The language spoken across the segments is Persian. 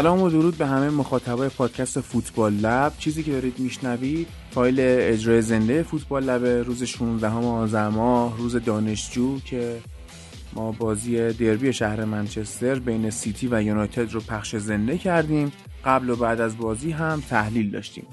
سلام و درود به همه مخاطبای پادکست فوتبال لب. چیزی که دارید میشنوید فایل اجرای زنده فوتبال لب روز 16 آذر ماه روز دانشجو که ما بازی دربی شهر منچستر بین سیتی و یونایتد رو پخش زنده کردیم. قبل و بعد از بازی هم تحلیل داشتیم.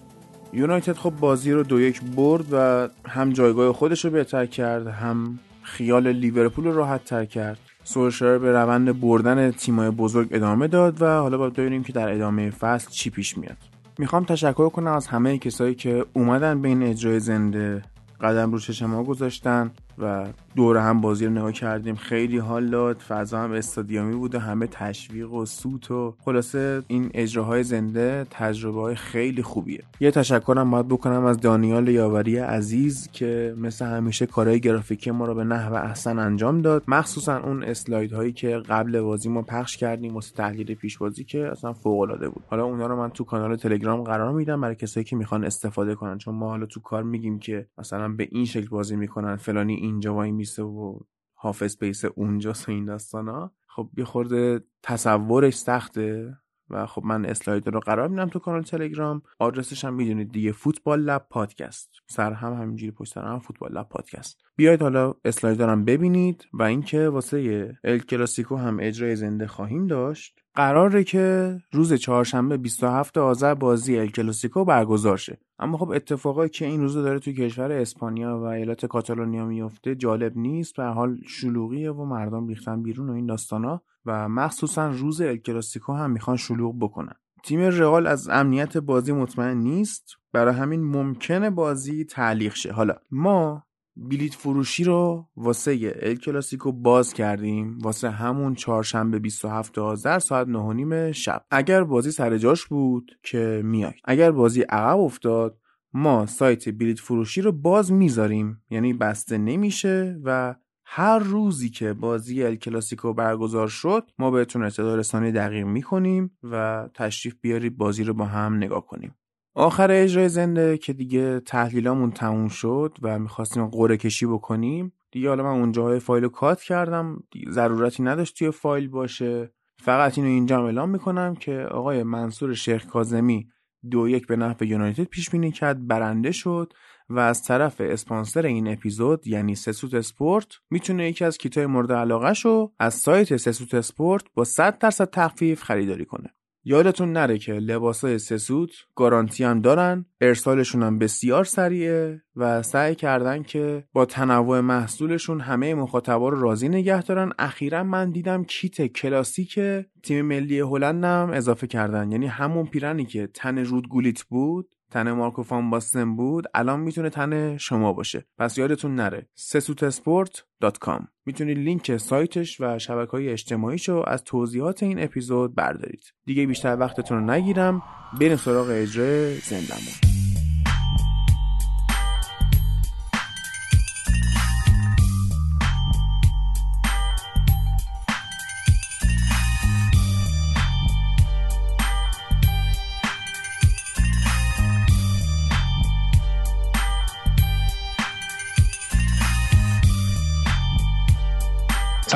یونایتد خب بازی رو دو یک برد و هم جایگاه خودش رو بهتر کرد هم خیال لیورپول رو راحت تر کرد. سولشار به روند بردن تیمای بزرگ ادامه داد و حالا باید ببینیم که در ادامه فصل چی پیش میاد. می‌خوام تشکر کنم از همه کسایی که اومدن به این اجرای زنده قدم رو چشم ها گذاشتن. و دور هم بازی رو نگاه کردیم. خیلی حال داد. فضا هم استادیومی بود و همه تشویق و سوت و خلاصه این اجراهای زنده تجربه های خیلی خوبیه. یه تشکرم باید بکنم از دانیال یاوری عزیز که مثل همیشه کارهای گرافیکی ما رو به نحو احسن انجام داد. مخصوصا اون اسلاید هایی که قبل بازی ما پخش کردیم واسه تحلیل پیش بازی که اصلا فوق العاده بود. حالا اونا رو من تو کانال تلگرام قرار میدم برای کسایی که می‌خوان استفاده کنن. چون ما حالا تو کار میگیم که مثلا به این شکل بازی می‌کنن فلانی اینجا وای میسه و half space اونجاست و این داستانا. خب یه خورده تصورش سخته و خب من اسلاید رو قرار میدم تو کانال تلگرام. آدرسش هم می‌دونید دیگه Football Lab Podcast. سر هم همینجوری پشت سر هم Football Lab Podcast. بیاید حالا اسلاید دارم ببینید و اینکه واسه ال کلاسیکو هم اجرای زنده خواهیم داشت. قراره که روز چهارشنبه 27 آذر بازی ال کلاسیکو برگزار شه اما خب اتفاقایی که این روزا داره توی کشور اسپانیا و ایالت کاتالونیا میفته جالب نیست به هر حال شلوغیه و مردم ریختن بیرون و این داستانا و مخصوصا روز ال کلاسیکو هم می‌خوان شلوغ بکنن. تیم رئال از امنیت بازی مطمئن نیست. برای همین ممکنه بازی تعلیق شه. حالا ما بلیت فروشی رو واسه ال کلاسیکو باز کردیم واسه همون چهارشنبه 27 آذر ساعت 9 شب. اگر بازی سر جاش بود که میای اگر بازی عقب افتاد ما سایت بلیت فروشی رو باز می‌ذاریم. یعنی بسته نمیشه و هر روزی که بازی ال کلاسیکو برگزار شد ما بهتون اطلاع رسانی دقیق می‌کنیم و تشریف بیارید بازی رو با هم نگاه کنیم. آخر اجرای زنده که دیگه تحلیلامون تموم شد و می‌خواستیم قرعه کشی بکنیم دیگه حالا من اونجاهای فایل رو cut کردم. ضرورتی نداشت توی فایل باشه. فقط اینو اینجا اعلام می‌کنم که آقای منصور شیخ کاظمی دو یک به نفع یونایتد پیش بینی کرد برنده شد و از طرف اسپانسر این اپیزود یعنی سسوت اسپورت می‌تونه یکی از کیتای مورد علاقه شو از سایت سسوت اسپورت با 100 درصد تخفیف خریداری کنه. یادتون نره که لباسای سسوت گارانتی هم دارن ارسالشون هم بسیار سریعه و سعی کردن که با تنوع محصولشون همه مخاطبا رو راضی نگه دارن. اخیرا من دیدم کیت کلاسیک تیم ملی هلند هم اضافه کردن. یعنی همون پیرنی که تن رود گولیت بود تن مارکو فان باستن بود الان می‌تونه تن شما باشه. پس یادتون نره سسوتسپورت.com می‌تونید لینک سایتش و شبکه های اجتماعیشو از توضیحات این اپیزود بردارید. دیگه بیشتر وقتتون رو نگیرم. بریم سراغ اجرای زندمون.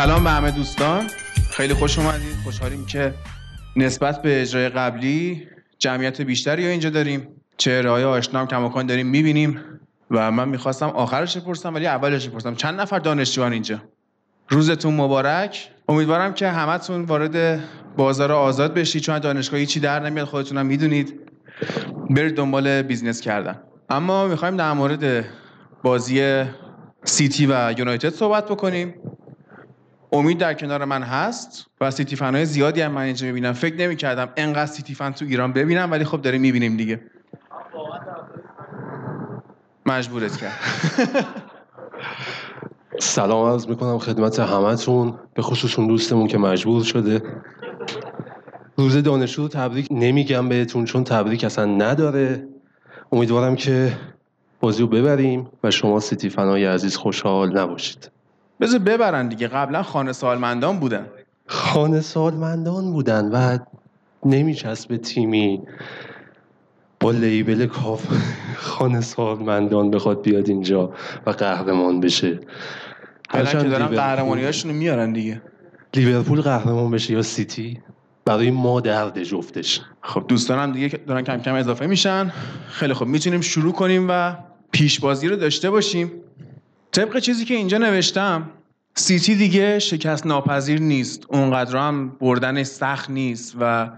سلام به همه دوستان. خیلی خوش اومدید. خوشحالیم که نسبت به اجرای قبلی جمعیت بیشتری اینجا داریم. چهره های آشنا هم کماکان داریم می‌بینیم و من می‌خواستم آخرش بپرسم ولی اولش بپرسم چند نفر دانشجوان اینجا؟ روزتون مبارک. امیدوارم که همتون وارد بازار آزاد بشی چون دانشگاهی چی در نمیاد خودتونم می‌دونید. برید دنبال business کردن. اما می‌خوایم در مورد بازی سیتی و یونایتد صحبت بکنیم. امید در کنار من هست و سیتی های زیادی هم من اینجا می‌بینم. فکر نمی‌کردم انقدر سیتی فن تو ایران ببینم ولی خب داریم می‌بینیم دیگه. مجبورت کرد. سلام عرض می‌کنم خدمت همتون. به خصوص اون دوستمون که مجبور شده. روز دانشجو تبریک نمیگم بهتون چون تبریک اصلا نداره. امیدوارم که بازی رو ببریم و شما سیتی فنای عزیز خوشحال نباشید. بذار ببرن دیگه. قبلا خانه سالمندان بودن. خانه سالمندان بودن و به تیمی با لیبل کاف خانه سالمندان بخواد بیاد اینجا و قهرمان بشه. هرچند که دارن قهرمانیاشونو میارن دیگه. لیورپول قهرمان بشه یا سیتی برای ما درد جفتش. خب دوستانم دیگه دارن کم کم اضافه میشن. خیلی خب می‌تونیم شروع کنیم و پیشبازی رو داشته باشیم. طبق چیزی که اینجا نوشتم سیتی دیگه شکست ناپذیر نیست. اونقدر هم بردن سخت نیست و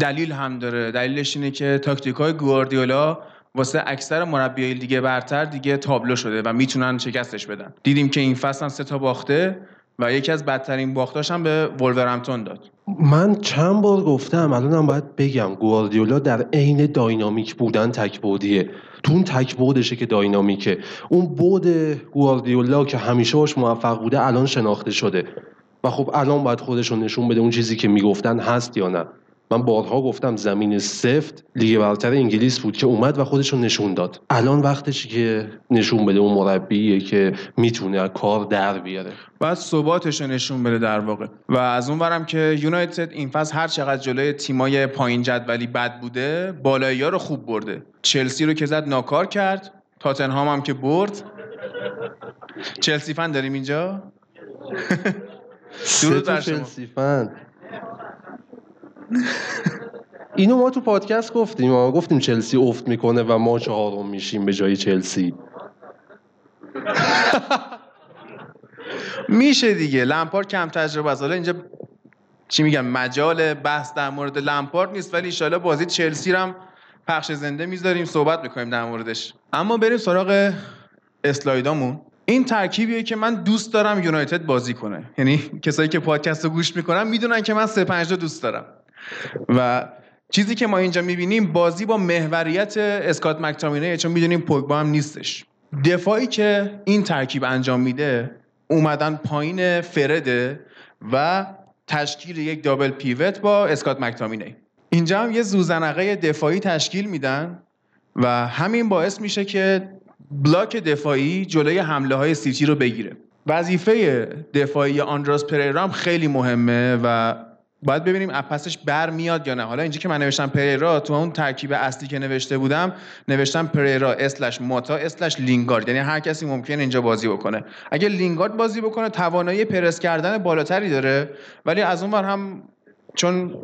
دلیل هم داره. دلیلش اینه که تاکتیک های گواردیولا واسه اکثر مربیای دیگه برتر دیگه تابلو شده و می‌تونن شکستش بدن. دیدیم که این فصل هم سه تا باخته. و یکی از بدترین باختاش هم به ولورهمپتون داد. من چند بار گفتم الانم باید بگم گواردیولا در عین داینامیک بودن تکبودیه تو اون تکبودشه که داینامیکه. اون بود گواردیولا که همیشه باش موفق بوده الان شناخته شده. و خب الان باید خودشون نشون بده اون چیزی که می‌گفتن هست یا نه. من بارها گفتم زمین سفت لیگ برتر انگلیس بود که اومد و خودش نشون داد. الان وقتش که نشون بده اون مربیه که می‌تونه کار در بیاره. بعد ثباتش نشون بده در واقع. و از اون برم که یونایتد این فصل هر چقدر جلوی تیمای پایین جدولی بد بوده بالایی رو خوب برده. چلسی رو که زد ناکار کرد تاتنهام هم که برد. چلسی فن داریم اینجا؟ درود چلسی فن. اینو ما تو پادکست گفتیم ما گفتیم چلسی افت می‌کنه و ما چهارم میشیم به جای چلسی. میشه دیگه. لمپارد کم تجربه است. حالا اینجا چی میگم؟ مجال بحث در مورد لمپارد نیست ولی ان بازی چلسی هم پخش زنده می‌ذاریم صحبت می‌کنیم در موردش. اما بریم سراغ اسلایدامون. این ترکیبیه که من دوست دارم یونایتد بازی کنه. یعنی کسایی که پادکست رو گوش می‌کنن می‌دونن که من 3 5 دوست دارم. و چیزی که ما اینجا می‌بینیم بازی با محوریت اسکات مکتامینه چون می‌دونیم پوگبا هم نیستش. دفاعی که این ترکیب انجام میده اومدن پایین فرده و تشکیل یک دابل پیوت با اسکات مکتامینه اینجا هم یه زوزنقه دفاعی تشکیل میدن و همین باعث میشه که بلاک دفاعی جلوی حمله های سیتی رو بگیره. وظیفه دفاعی آندراس پریرام خیلی مهمه و باید ببینیم اپسش بر میاد یا نه. حالا اینجا که من نوشتم پریرا تو اون ترکیب اصلی که نوشته بودم نوشتم پریرا اسلش موتا اسلش لینگارد. یعنی هر کسی ممکن اینجا بازی بکنه. اگه لینگارد بازی بکنه توانایی پرس کردن بالاتری داره. ولی از اون هم چون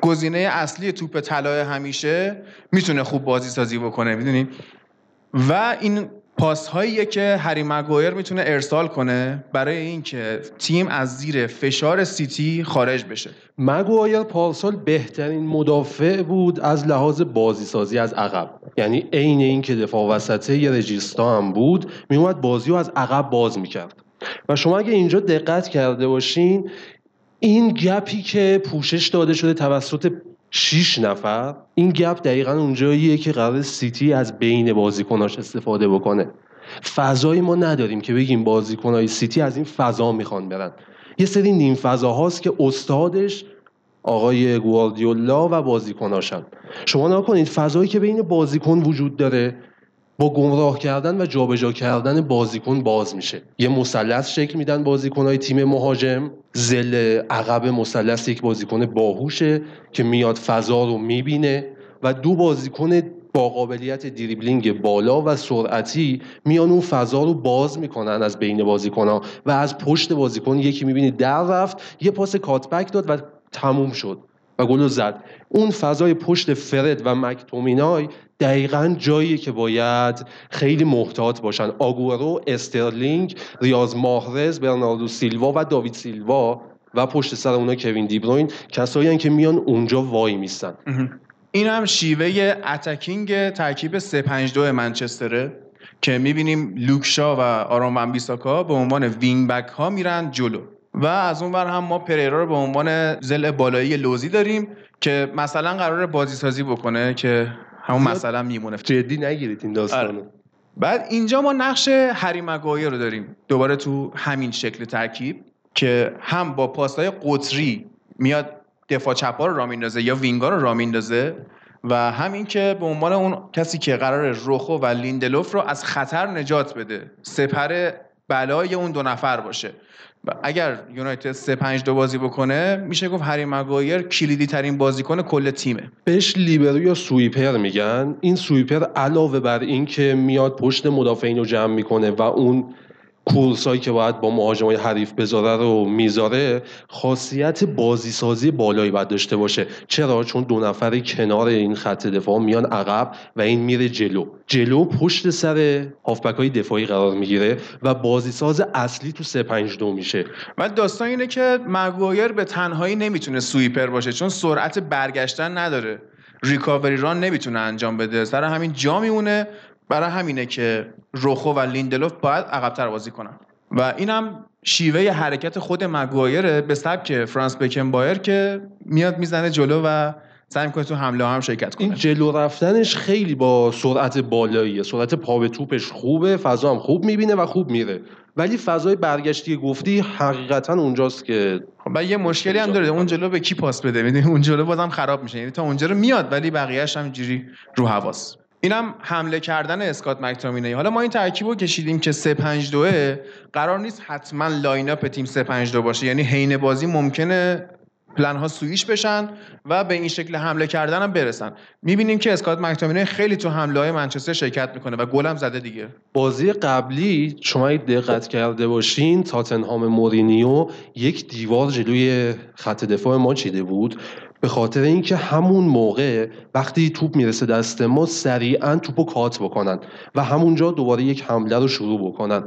گزینه اصلی توپ طلای همیشه می‌تونه خوب بازی سازی بکنه می‌دونی؟ و این پاس هایی که هری مگویر می‌تونه ارسال کنه برای اینکه تیم از زیر فشار سیتی خارج بشه. مگویر پارسال بهترین مدافع بود از لحاظ بازی سازی از عقب. یعنی عین اینکه دفاع وسطه یه رجیستا هم بود میومد بازی رو از عقب باز می‌کرد. و شما اگه اینجا دقت کرده باشین این گپی که پوشش داده شده توسط 6 نفر. این گپ دقیقا اونجاییه که قرار سیتی از بین بازیکناش استفاده بکنه. فضایی ما نداریم که بگیم بازیکنهای سیتی از این فضا می‌خوان برن. یه سری نیم فضاهاست که استادش آقای گواردیولا و بازیکناشن. شما نکنید فضایی که بین بازیکن وجود داره با گمراه کردن و جابجا کردن بازیکن باز میشه. یه مثلث شکل میدن بازیکنهای تیم مهاجم. زل عقب مثلث یک بازیکن باهوشه که میاد فضا رو می‌بینه و دو بازیکن با قابلیت دریبلینگ بالا و سرعتی میان اون فضا رو باز می‌کنن از بین بازیکن و از پشت بازیکن یکی می‌بینی در رفت یه پاس cutback داد و تموم شد و گل زد. اون فضای پشت فرد و مکتومینای دقیقا جایی که باید خیلی محتاط باشن. آگورو استرلینگ ریاض محرز برناردو سیلوا و داوید سیلوا و پشت سر اونا کوین دیبروین کسایی که میان اونجا وای میستن. این هم شیوه attacking ترکیب 352 منچستره که می‌بینیم لوک شا و آرون بیساکا به عنوان wing back ها میرن جلو. و از اون بر هم ما پریرا رو به عنوان ضلع بالایی لوزی داریم که مثلا قرار بازی سازی بکنه که همون مثلا میمونه. جدی نگیرید این داستانو. آره. بعد اینجا ما نقش هری مگایر رو داریم. دوباره تو همین شکل ترکیب که هم با پاسهای قطری میاد دفاع چپا رو راه میندازه یا wing ا رو راه میندازه و همین که به عنوان اون کسی که قرار روخو و لیندلوف رو از خطر نجات بده سپر بلای اون دو نفر باشه. اگر یونایتد 3 5 2 بازی بکنه میشه گفت هری مگایر کلیدی ترین بازیکن کل تیمه. بهش لیبرو یا sweeper میگن. این sweeper علاوه بر این که میاد پشت مدافعین رو جمع می‌کنه و اون کورسایی که باید با مهاجمای حریف بذاره رو می‌ذاره خاصیت بازی سازی بالایی باید داشته باشه. چرا؟ چون دو نفر کنار این خط دفاع میان عقب و این میره جلو. جلو پشت سر هافبک های دفاعی قرار می‌گیره و بازی ساز اصلی تو 3 5 2 میشه. ولی داستان اینه که مگوایر به تنهایی نمی‌تونه سویپر باشه چون سرعت برگشتن نداره. ریکاوری ران نمی‌تونه انجام بده. سر همین جا میمونه. برای همینه که روخو و لیندلوف باید عقبتر بازی کنن. و اینم شیوه حرکت خود مگوایره به سبک فرانس بکن بایر که میاد می‌زنه جلو و سعی می‌کنه تو حمله هم شرکت کنه. این جلو رفتنش خیلی با سرعت بالاییه. سرعت پا به توپش خوبه فضا هم خوب می‌بینه و خوب میره. ولی فضای برگشتی گفتی حقیقتا اونجاست که و یه مشکلی هم داره اون جلو به کی پاس بده؟ می‌دونی اون جلو بازم خراب میشه. یعنی تا اونجا رو میاد ولی بقیه‌اش هم جوری رو حواس. اینم حمله کردن اسکات مکتامینه حالا ما این ترکیب رو کشیدیم که 3 5 2 قرار نیست حتما line up تیم 3 5 2 باشه. یعنی حین بازی ممکنه پلن ها سویش بشن و به این شکل حمله کردن هم برسن. می‌بینیم که اسکات مکتامینه خیلی تو حمله های منچستر شرکت می‌کنه و گل هم زده دیگه. بازی قبلی شما دقت کرده باشین تاتنهام مورینیو یک دیوار جلوی خط دفاع ما چیده بود؟ به خاطر اینکه همون موقع وقتی توپ می‌رسه دست ما سریعا توپو cut بکنن و همونجا دوباره یک حمله رو شروع بکنن.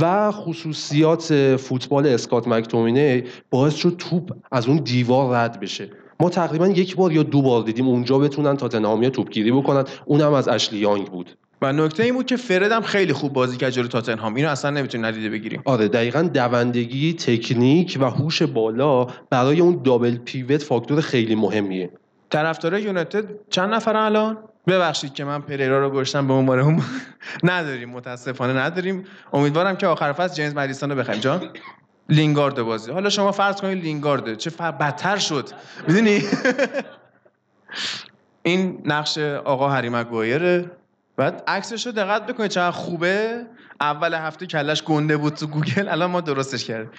و خصوصیات فوتبال اسکات مکتومینه باعث شد توپ از اون دیوار رد بشه. ما تقریبا یک بار یا دو بار دیدیم اونجا بتونن تاتنهامیا توپگیری بکنن. اونم از اشلی یانگ بود. و نکته این بود که فرد هم خیلی خوب بازی کرد جلو تاتنهام. اینو اصلا نمی‌تونیم ندیده بگیریم. آره دقیقا دوندگی تکنیک و هوش بالا برای اون دابل پیوت فاکتور خیلی مهمیه. طرفدار یونایتد چند نفرن الان؟ ببخشید که من پریرا رو گشتم به عنوان هم نداریم متاسفانه نداریم. امیدوارم که آخر فصل جیمز مدیسون رو بخریم. جان لینگارد بازی. حالا شما فرض کنید لینگارده چه فر... بدتر شد. می‌دونی؟ این نقش آقا هری مگوایره. بعد عکسش رو دقت بکنید چقدر خوبه. اول هفته کلش گنده بود تو گوگل الان ما درستش کردیم.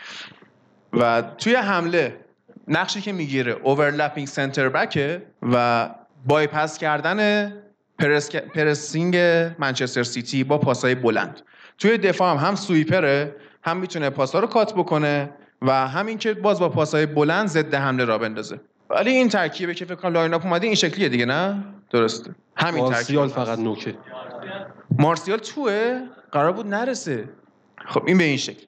و توی حمله نقشی که می‌گیره overlapping center back ه و بایپس کردن press... pressing منچستر سیتی با پاسای بلند. توی دفاع هم هم sweeper ه هم می‌تونه پاسا رو cut بکنه و همین که باز با پاسای بلند ضد حمله راه بندازه. ولی این ترکیبه که فکر کنم line up اومده این شکلیه دیگه نه؟ درسته. همین مارسیال فقط نوکه. مارسیال توه؟ قرار بود نرسه. خب این به این شکل.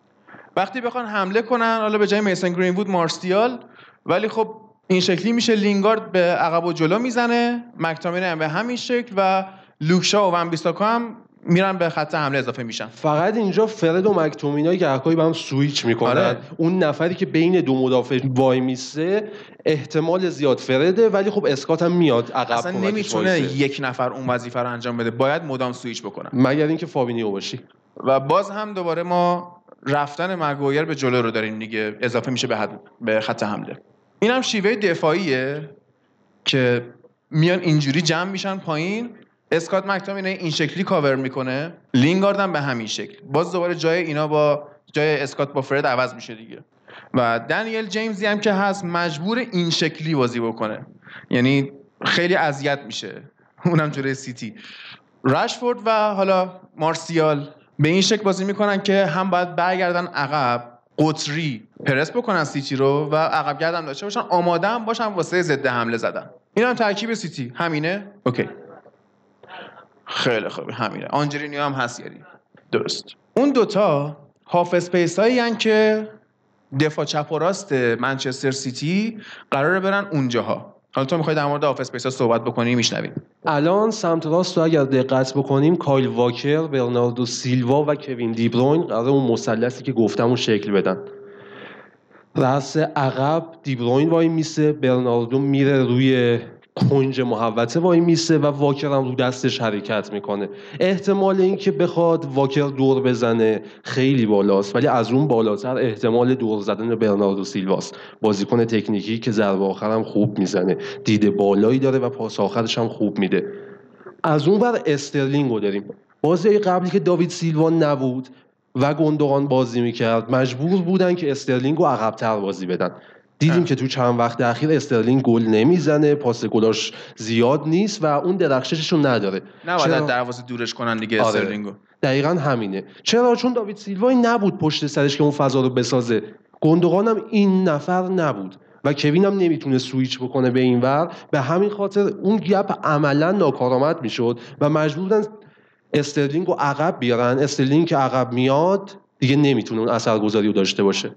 وقتی بخوان حمله کنن حالا به جای میسن گرین بود مارسیال ولی خب این شکلی میشه لینگارد به عقب و جلو می‌زنه. مکتامینه هم به همین شکل و لوکشا و ون بیستاکا هم میرن به خط حمله اضافه میشن فقط اینجا فرد و مکتومینایی که حقایی با هم سویچ می‌کنن آره. اون نفری که بین دو مدافع وای میسه احتمال زیاد فرده ولی خب اسکات هم میاد عقب اصلا نمی‌تونه وایسه. یک نفر اون وظیفه رو انجام بده. باید مدام سویچ بکنن مگر اینکه فابینیو باشی. و باز هم دوباره ما رفتن مگویر به جلو رو داریم دیگه. اضافه میشه به, حد- به خط حمله. این هم شیوه دفاعیه که میان اینجوری جمع میشن پایین. اسکات مکتامینه این شکلی کاور می‌کنه. لینگارد هم به همین شکل. باز دوباره جای اینا با جای اسکات با فرد عوض میشه دیگه. و دنیل جیمزی هم که هست مجبور این شکلی بازی بکنه. یعنی خیلی اذیت میشه. اونم جلوی سیتی رشفورد و حالا مارسیال به این شکل بازی می‌کنن که هم باید برگردن عقب قطری پرس بکنن سیتی رو و عقب گرد داشته باشن. آماده هم باشن واسه ضد حمله زدن. این هم ترکیب سیتی. همینه؟ OK. خیلی خوبه همینه. آنجلینیو هم هست یعنی. درست. اون دوتا half space هایی که دفاع چپ و راست منچستر سیتی قراره برن اونجاها. حالا تو می‌خوای در مورد half space ها صحبت بکنی میشنویم. الان سمت راست رو اگر دقت بکنیم کایل واکر برناردو سیلوا و کوین دیبروین قرار اون مثلثی که گفتم اون شکل بدن. رأس عقب دیبروین وای میسه برناردو میره روی کنج محوطه وای میسه و واکر هم رو دستش حرکت می‌کنه. احتمال اینکه بخواد واکر دور بزنه خیلی بالاست ولی از اون بالاتر احتمال دور زدن برناردو سیلواست. بازیکن تکنیکی که ضربه آخر هم خوب می‌زنه. دید بالایی داره و پاس آخرش هم خوب میده. از اون بر استرلینگ رو داریم. بازی قبلی که داوید سیلوا نبود و گندوغان بازی می‌کرد مجبور بودن که استرلینگ رو عقبتر بازی بدن. دیدیم که تو چند وقت اخیر استرلینگ گل نمی‌زنه پاس گلاش زیاد نیست و اون درخشششون نداره. نباید دروازه دورش کنن دیگه آره. استرلینگو. دقیقا همینه. چرا؟ چون داوید سیلوا نبود پشت سرش که اون فضا رو بسازه. گندوغان هم این نفر نبود و کوین هم نمی‌تونه سویچ بکنه به این ور. به همین خاطر اون gap عملا ناکارآمد می‌شد و مجبور بودن استرلینگ رو عقب بیارن. استرلینگ که عقب میاد دیگه نمی‌تونه اون اثرگذاری رو داشته باشه.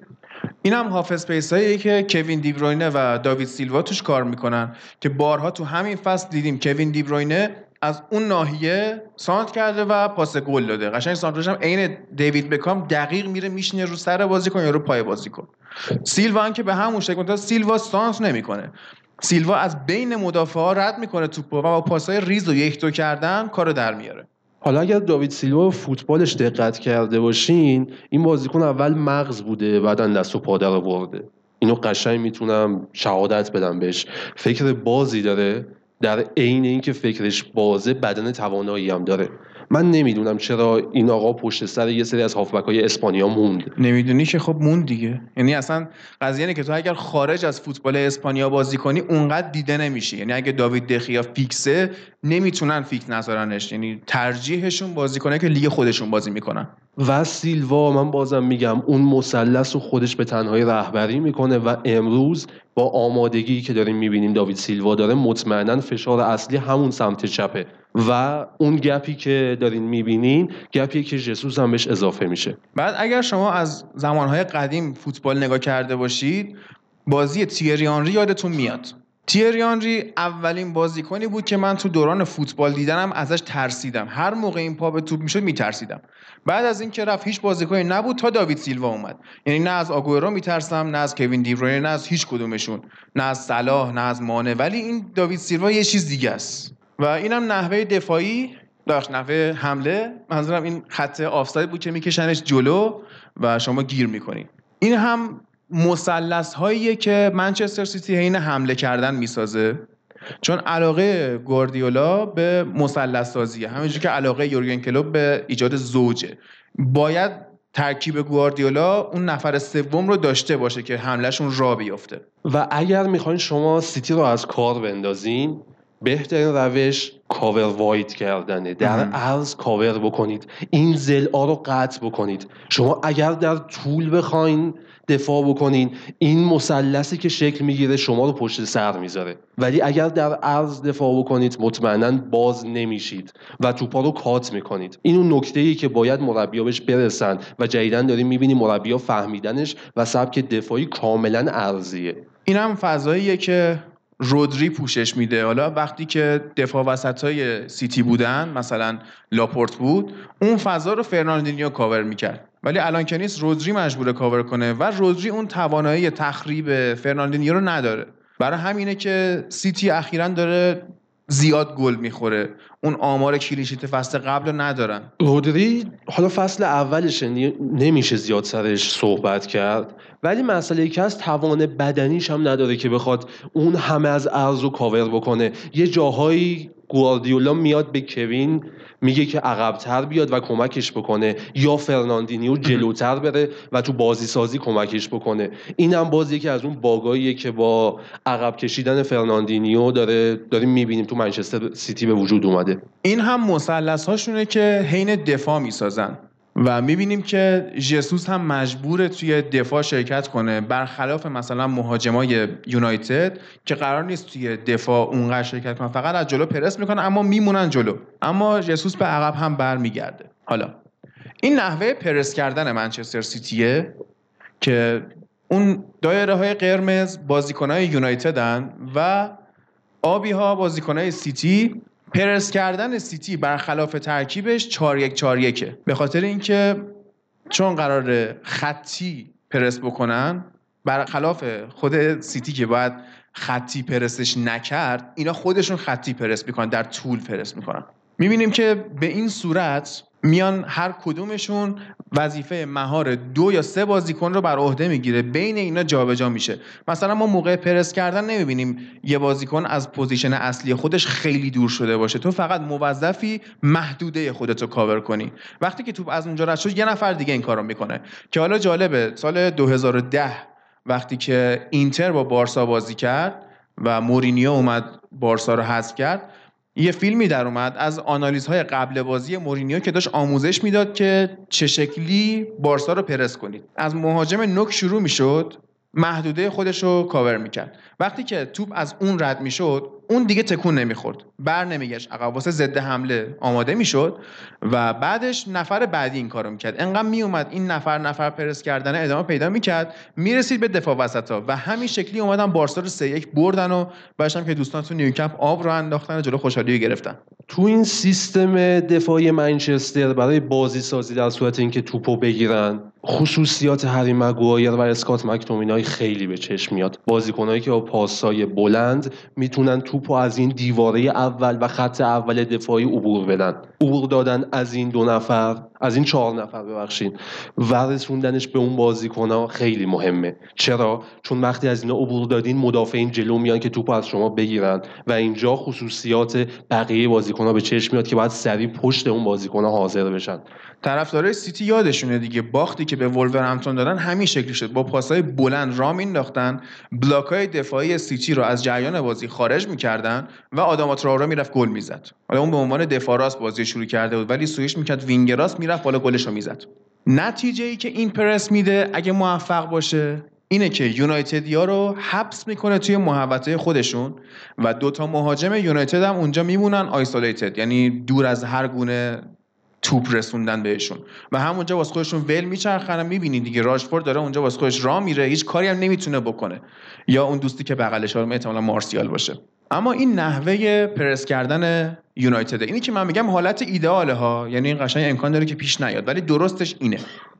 این هم half space که کوین دیبروینه و داوید سیلوا توش کار می‌کنن که بارها تو همین فصل دیدیم کوین دیبروینه از اون ناحیه سانتر کرده و پاس گل داده. قشنگ سانترش هم عین دیوید بکام دقیق میره میشینه رو سر بازیکن یا رو پای بازیکن سیلوا هم که به همون شکل سیلوا سانت نمی‌کنه. سیلوا از بین مدافعا رد می‌کنه توپو و با پاسای ریز و یک دو کردن کارو در میاره. حالا اگر داوید سیلوا فوتبالش دقت کرده باشین این بازیکن اول مغز بوده بعدا دست و پا در آورده. اینو قشنگ می‌تونم شهادت بدم بهش. فکر بازی داره در عین اینکه فکرش بازه بدن توانایی هم داره. من نمی‌دونم چرا این آقا پشت سر یه سری از هافبک های اسپانیا موند. نمی‌دونی که خب موند دیگه. یعنی اصلا قضیه اینه که تو اگر خارج از فوتبال اسپانیا بازی کنی اونقدر دیده نمیشه یعنی اگه داوید دخیا فیکسه نمی‌تونن فیکس نذارنش. یعنی ترجیحشون بازی کنه که لیگ خودشون بازی می‌کنن. و سیلوا من بازم میگم اون مثلث رو خودش به تنهایی رهبری می‌کنه و امروز با آمادگی که داریم می‌بینیم داوید سیلوا داره مطمئنا فشار اصلی همون سمت چپه. و اون gap ی که دارین می‌بینین gap ی که جسوس هم بهش اضافه میشه. بعد اگر شما از زمانهای قدیم فوتبال نگاه کرده باشید بازی تیری آنری یادتون میاد. تیری آنری اولین بازیکنی بود که من تو دوران فوتبال دیدنم ازش ترسیدم. هر موقع این پا به توپ می‌شد میترسیدم. بعد از اینکه رفت هیچ بازیکنی نبود تا داوید سیلوا اومد. یعنی نه از آگورو میترسم نه از کوین دیبروینه نه از هیچ کدومشون. نه از صلاح نه از مانه. ولی این داوید سیلوا یه چیز دیگه است. و اینم نحوه دفاعی. داشت نحوه حمله. منظورم این خط آفساید بود که میکشنش جلو و شما گیر می‌کنید این هم مثلث هاییه که منچستر سیتی حین حمله کردن می‌سازه. چون علاقه گواردیولا به مثلث سازیه همینجور که علاقه یورگن کلوپ به ایجاد زوجه. باید ترکیب گواردیولا اون نفر سوم رو داشته باشه که حملهشون را بیفته و اگر می‌خواین شما سیتی رو از کار بندازین بهترین روش کاور واید کردنه. در عرض کاور بکنید. این زلا رو قطع بکنید. شما اگر در طول بخواین دفاع بکنین. این مثلثی که شکل می‌گیره شما رو پشت سر می‌ذاره. ولی اگر در عرض دفاع بکنید مطمئنا باز نمیشید و توپا رو کات می‌کنید. این اون نکته ای که باید مربیا بهش برسن و جدیدا داریم می‌بینیم مربیا فهمیدنش و سبک دفاعی کاملا ارزیه این هم فضاییه که رودری پوشش میده. حالا وقتی که دفاع وسط های سیتی بودن مثلا لاپورت بود اون فضا رو فرناندینیو کاور می‌کرد. ولی الان که نیست رودری مجبور کاور کنه و رودری اون توانایی تخریب فرناندینیو رو نداره. برای همینه که سیتی اخیرا داره زیاد گل می‌خوره. اون آمار clean sheet فصل قبل ندارن. رودری حالا فصل اولش نمیشه زیاد سرش صحبت کرد. ولی مسئله که از توان بدنیش هم نداره که بخواد اون همه از عرض رو کاور بکنه. یه جاهایی گواردیولا میاد به کوین میگه که عقبتر بیاد و کمکش بکنه. یا فرناندینیو جلوتر بره و تو بازی سازی کمکش بکنه. این هم باز یکی از اون bug اییه که با عقب کشیدن فرناندینیو داره داریم می‌بینیم تو منچستر سیتی به وجود اومده. این هم مثلث هاشونه که حین دفاع می‌سازن. و می‌بینیم که جسوس هم مجبوره توی دفاع شرکت کنه. برخلاف مثلا مهاجمای یونایتد که قرار نیست توی دفاع اونقدر شرکت کنه فقط از جلو پرس می‌کنه اما میمونن جلو. اما جسوس به عقب هم برمیگرده. حالا این نحوه پرس کردن منچستر سیتیه که اون دایره های قرمز بازیکنهای یونایتدن و آبی ها بازیکنهای سیتی پرس کردن سیتی برخلاف ترکیبش 4 1 4 1 به خاطر اینکه چون قرار خطی پرس بکنن برخلاف خود سیتی که باید خطی پرسش نکرد اینا خودشون خطی پرس می‌کنن در طول پرس می‌کنن. می‌بینیم که به این صورت میان هر کدومشون وظیفه مهار دو یا سه بازیکن رو بر عهده می‌گیره. بین اینا جابجا میشه. مثلا ما موقع پرس کردن نمی‌بینیم یه بازیکن از position اصلی خودش خیلی دور شده باشه. تو فقط موظفی محدوده خودت رو کاور کنی. وقتی که توپ از اونجا رد شد یه نفر دیگه این کارو می‌کنه. که حالا جالبه سال 2010 وقتی که اینتر با بارسا بازی کرد و مورینیو اومد بارسا رو حذف کرد یه فیلمی در اومد از آنالیزهای قبل بازی مورینیو که داشت آموزش می‌داد که چه شکلی بارسا رو پرس کنید. از مهاجم نوک شروع می‌شد محدوده خودش رو کاور می‌کرد. وقتی که توپ از اون رد می‌شد اون دیگه تکون نمی‌خورد. بر نمیگشت. عقب واسه ضد حمله آماده می‌شد و بعدش نفر بعدی این کارو می‌کرد. انقدر میومد این نفر نفر پرس کردن ادامه پیدا می‌کرد می‌رسید به دفاع وسطا و همین شکلی اومدن بارسا رو سه یک بردن و بعدش که دوستان تو نیوکمپ آب رو انداختن و جلو خوشحالی گرفتن. تو این سیستم دفاعی منچستر برای بازی سازی در صورت اینکه توپو بگیرن خصوصیات هری مگوایر و اسکات مکتومینای خیلی به چشم میاد. بازیکنایی که با پاسای بلند می‌تونن توپو از این دیواره اول و خط اول دفاعی عبور بدن. عبور دادن از این دو نفر. از این چهار نفر ببخشید و رسوندنش به اون بازیکن خیلی مهمه. چرا؟ چون وقتی از اینا عبور دادین مدافعین جلو میان که توپ از شما بگیرن. و اینجا خصوصیات بقیه بازیکن به چشم میاد که باید سریع پشت اون بازیکن حاضر بشن. طرفدارای سیتی یادشونه دیگه. باختی که به ولورهمپتون دادن همین شکلی شد. با پاسهای بلند رام مینداختن. block ای دفاعی سیتی رو از جریان بازی خارج می‌کردن و آداما تراوره می‌رفت گل می‌زد. حالا اون به عنوان دفاع راست بازی شروع کرده بود ولی سویش می‌کرد wing راست می‌رفت بالا گلش رو می‌زد. نتیجه ای که این پرس میده اگه موفق باشه اینه که یونایتدیا رو حبس می‌کنه توی محوطه خودشون و دوتا مهاجم یونایتد هم اونجا میمونن آیسولیتد یعنی دور از هر گونه توپ رسوندن بهشون. و همونجا واسه خودشون ول میچرخن می‌بینید دیگه راشفورد داره اونجا واسه خودش راه میره هیچ کاری هم نمی‌تونه بکنه. یا اون دوستی که بغلش رو احتمالا مارسیال باشه. اما این نحوه پرس کردن یونایتد اینی که من میگم حالت ایدئاله ها یعنی این قشنگ امکان داره که پیش نیاد ولی درستش اینه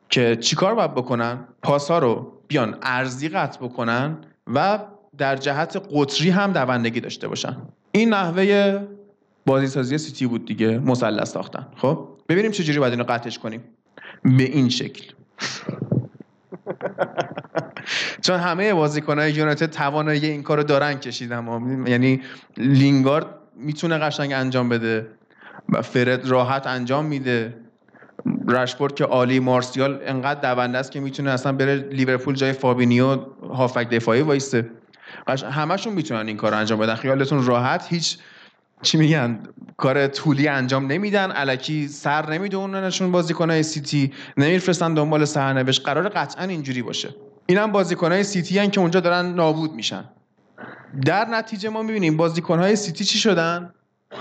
که چیکار باید بکنن؟ پاس ها رو بیان ارزی قطع بکنن و در جهت قطری هم دوندگی داشته باشن. این نحوه بازی سازی سیتی بود دیگه مثلث ساختن. خب ببینیم چجوری باید اینو قطعش کنیم. به این شکل. چون همه بازیکنهای یونایتد توانایی این کارو دارن کشیدن. یعنی لینگارد می‌تونه قشنگ انجام بده. فرد راحت انجام میده. رشفورد که عالی مارسیال انقدر دونده است که می‌تونه اصلا بره لیورپول جای فابینیو هافبک دفاعی وایسته همشون می‌تونن این کار انجام بدن. خیالتون راحت هیچ چی میگن کار طولی انجام نمیدن. الکی سر نمیدووننشون بازیکنهای سیتی. نمیفرستن دنبال سرنوشت قرار قطعا اینجوری باشه. اینم بازیکنهای سیتی هن که اونجا دارن نابود میشن. در نتیجه ما می‌بینیم بازیکنهای سیتی چی شدن؟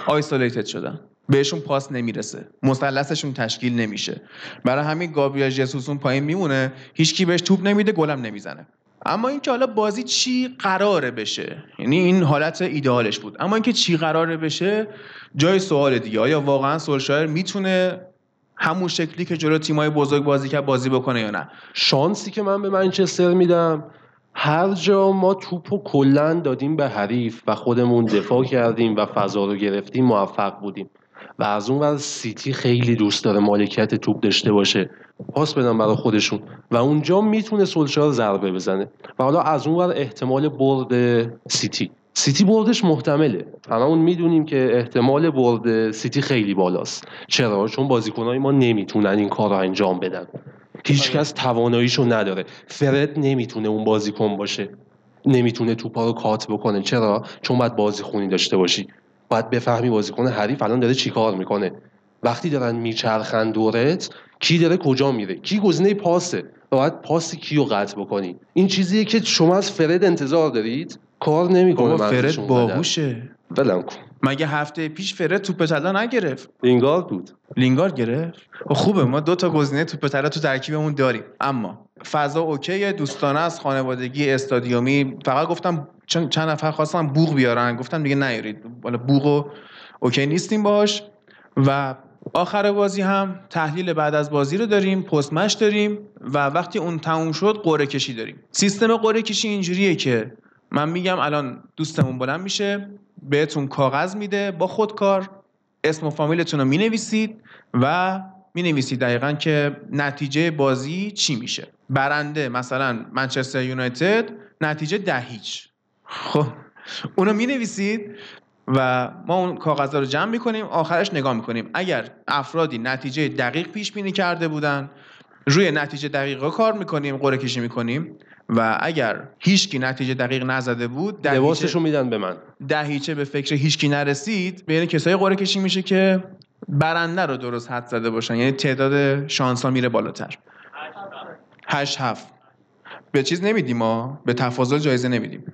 آیسولیتد شدن. بهشون پاس نمی‌رسه. مثلثشون تشکیل نمیشه. برای همین گابریل ژسوس اون پایین میمونه. هیچکی بهش توپ نمیده گلم نمی‌زنه. اما اینکه حالا بازی چی قراره بشه؟ یعنی این حالت ایدئالش بود. اما اینکه چی قراره بشه؟ جای سوال دیگه. آیا واقعا سولشایر می‌تونه همون شکلی که جلو تیمای بزرگ بازی کرد بازی بکنه یا نه. شانسی که من به منچستر میدم هر جا ما توپ و کلا دادیم به حریف و خودمون دفاع کردیم و فضا رو گرفتیم موفق بودیم. و از اون ور سیتی خیلی دوست داره مالکیت توپ داشته باشه. پاس بدن برای خودشون. و اونجا می‌تونه سولشار ضربه بزنه. و حالا از اون ور احتمال برد سیتی. سیتی بردش محتمله. هممون می‌دونیم که احتمال برد سیتی خیلی بالاست. چرا؟ چون بازیکنهای ما نمی‌تونن این کار رو انجام بدن. هیچکس تواناییشو نداره. فرد نمی‌تونه اون بازیکن باشه. نمی‌تونه توپا رو کات بکنه. چرا؟ چون باید بازی خونی داشته باشی. باید بفهمی بازیکن حریف الان داره چیکار می‌کنه. وقتی دارن میچرخن دورت کی داره کجا میره؟ کی گزینه پاسه؟ باید پاس کیو قطع بکنی؟ این چیزیه که شما از فرد انتظار دارید؟ کار نمی‌کنه فرد باهوشه. ولم کن. مگه هفته پیش فرد توپ طلا نگرفت؟ لینگارد بود. لینگارد گرفت؟ خب خوبه ما دو تا گزینه توپ طلا تو ترکیبمون داریم. اما فضا اوکیه دوستانه از خانوادگی استادیومی. فقط گفتم چند, چند نفر خواستم بوغ بیارن گفتم دیگه نیارید. والا بوغ اوکی نیستیم باش و آخر بازی هم تحلیل بعد از بازی رو داریم پستمش داریم و وقتی اون تموم شد قرعه کشی داریم. سیستم قرعه کشی اینجوریه که من میگم الان دوستمون بلند میشه بهتون کاغذ میده با خودکار اسم و فامیلتون رو می‌نویسید و می‌نویسید دقیقا که نتیجه بازی چی میشه. برنده مثلا منچستر یونایتد نتیجه ده هیچ. خب اونو می‌نویسید و ما اون کاغذ رو جمع می‌کنیم آخرش نگاه می‌کنیم. اگر افرادی نتیجه دقیق پیش بینی کرده بودن روی نتیجه دقیقه کار می‌کنیم قرعه کشی می‌کنیم. و اگر هیچکی نتیجه دقیق نزده بود لباسشو میدن به من. دهیچه به فکر هیچکی نرسید بین کسایی قرعه کشی میشه که برنده رو درست حد زده باشن. یعنی تعداد شانس ها میره بالاتر. هشت هفت. به چیز نمیدیم ما به تفاضل جایزه نمیدیم.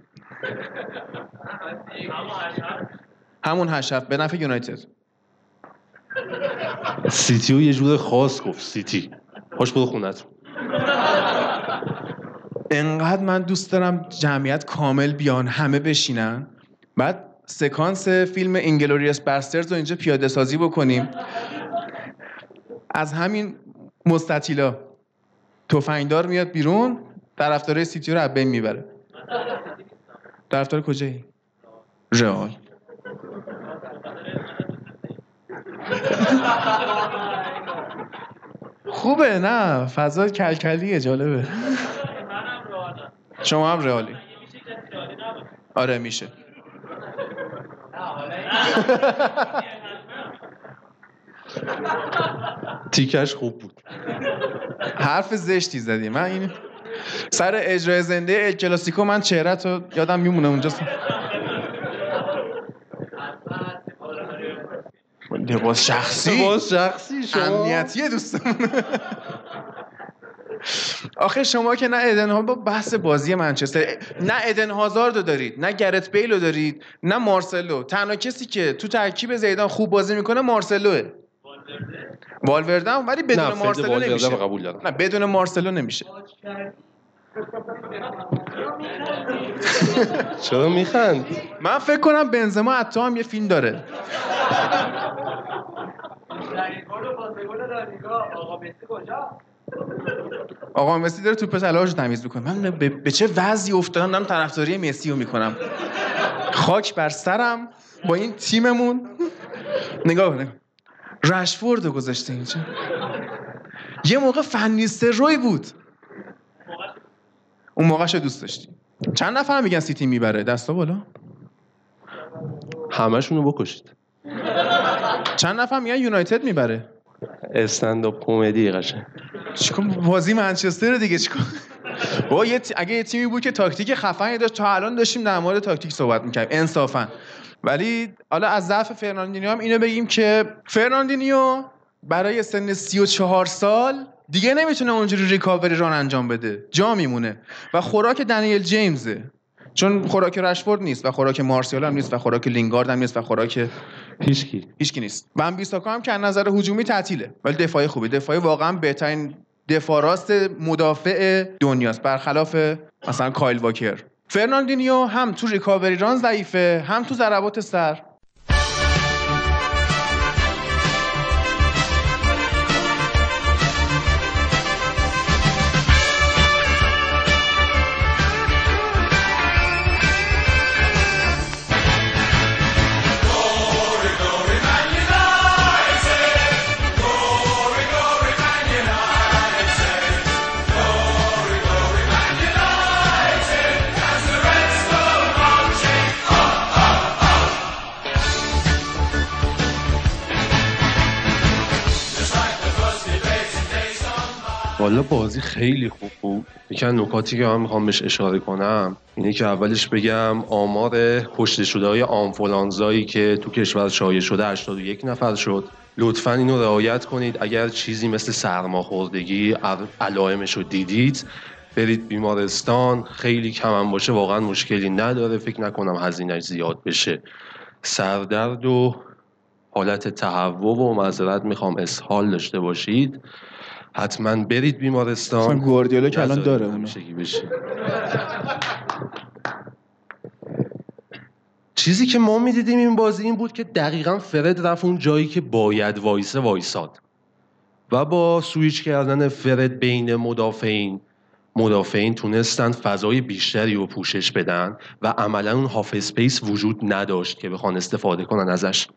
همون هشت هفت. به نفع یونایتد. سیتی رو یه جور خاص گفت سیتی. پاش برو خونتون انقدر من دوست دارم جمعیت کامل بیان همه بشینن. بعد سکانس فیلم Inglourious Basterds رو اینجا پیاده سازی بکنیم. از همین مستطیلا. تفنگدار میاد بیرون طرفدارای سیتی رو بین می‌بره. طرفدار کجایی؟ رئال. خوبه نه؟ فضا کلکلیه جالبه. شما هم رئالی. آره میشه. تیکش خوب بود. حرف زشتی زدی. من این سر اجرای زنده ال کلاسیکو من چهره تو یادم میمونه اونجا. لباس شخصی؟ لباس شخصی شما؟ امنیتی دوستمون آخه شما که نه ادن ها با بحث بازی منچستر نه ادن هازاردو دارید نه گرت بیلو دارید نه مارسلو. تنها کسی که تو ترکیب زیدان خوب بازی می‌کنه مارسلوه. والورده هم ولی بدون مارسلو نمیشه. قبول دارم. نه بدون مارسلو نمیشه. چرا میخند؟ من فکر کنم بنزما حتی هم یه فیلم داره. آقا مسی داره توپ طلاهاشو تمیز می‌کنه. من به, به چه وضعی افتادم؟ دارم طرفداری مسی رو می‌کنم. خاک بر سرم با این تیممون. نگاه نگاه رشفورد رو گذاشته اینجا. یه موقع فنیستر روی بود. اون موقعش رو دوست داشتی چند نفر میگن سیتی می‌بره؟ دستا بالا؟ همشون رو بکشید. چند نفر میگن یونایتد می‌بره؟ استنداپ کمدی قشنگ. چیکار بازی منچستر دیگه چیکار با یه اگه یه تیمی بود که تاکتیک خفنی داشت تا الان داشتیم در مورد تاکتیک صحبت می‌کردیم انصافا. ولی حالا از ضعف فرناندینیو هم اینو بگیم که فرناندینیو برای سن 34 سال دیگه نمی‌تونه اونجوری recovery run انجام بده. جا میمونه. و خوراک دنیل جیمزه. چون خوراک رشفورد نیست و خوراک مارسیال هم نیست و خوراک لینگارد هم نیست و خوراک هیچکی. هیچکی نیست. ون بیساکا هم که از نظر هجومی تعطیله. ولی دفاعی خوبه. دفاعی واقعا بهترین دفاع راست مدافع دنیاست. برخلاف مثلا کایل واکر. فرناندینیو هم تو recovery run ضعیفه هم تو ضربات سر. والا بازی خیلی خوب بود. یکی نکاتی که من می‌خوام بهش اشاره کنم اینه که اولش بگم آمار کشته شده های آنفولانزایی که تو کشور شایع شده 81 نفر شد. لطفا اینو رعایت کنید. اگر چیزی مثل سرماخوردگی علائمش رو دیدید برید بیمارستان. خیلی کم هم باشه واقعا مشکلی نداره. فکر نکنم هزینهش زیاد بشه. سردرد و حالت تهوع و معذرت می‌خوام. اسهال داشته باشید. حتما برید بیمارستان. گواردیولا که الان داره اونو. چیزی که ما می‌دیدیم این بازی این بود که دقیقا فرد رفت اون جایی که باید وایسه وایساد. و با سویچ کردن فرد بین مدافعین مدافعین تونستن فضای بیشتری رو پوشش بدن و عملا اون half space وجود نداشت که بخوان استفاده کنن ازش.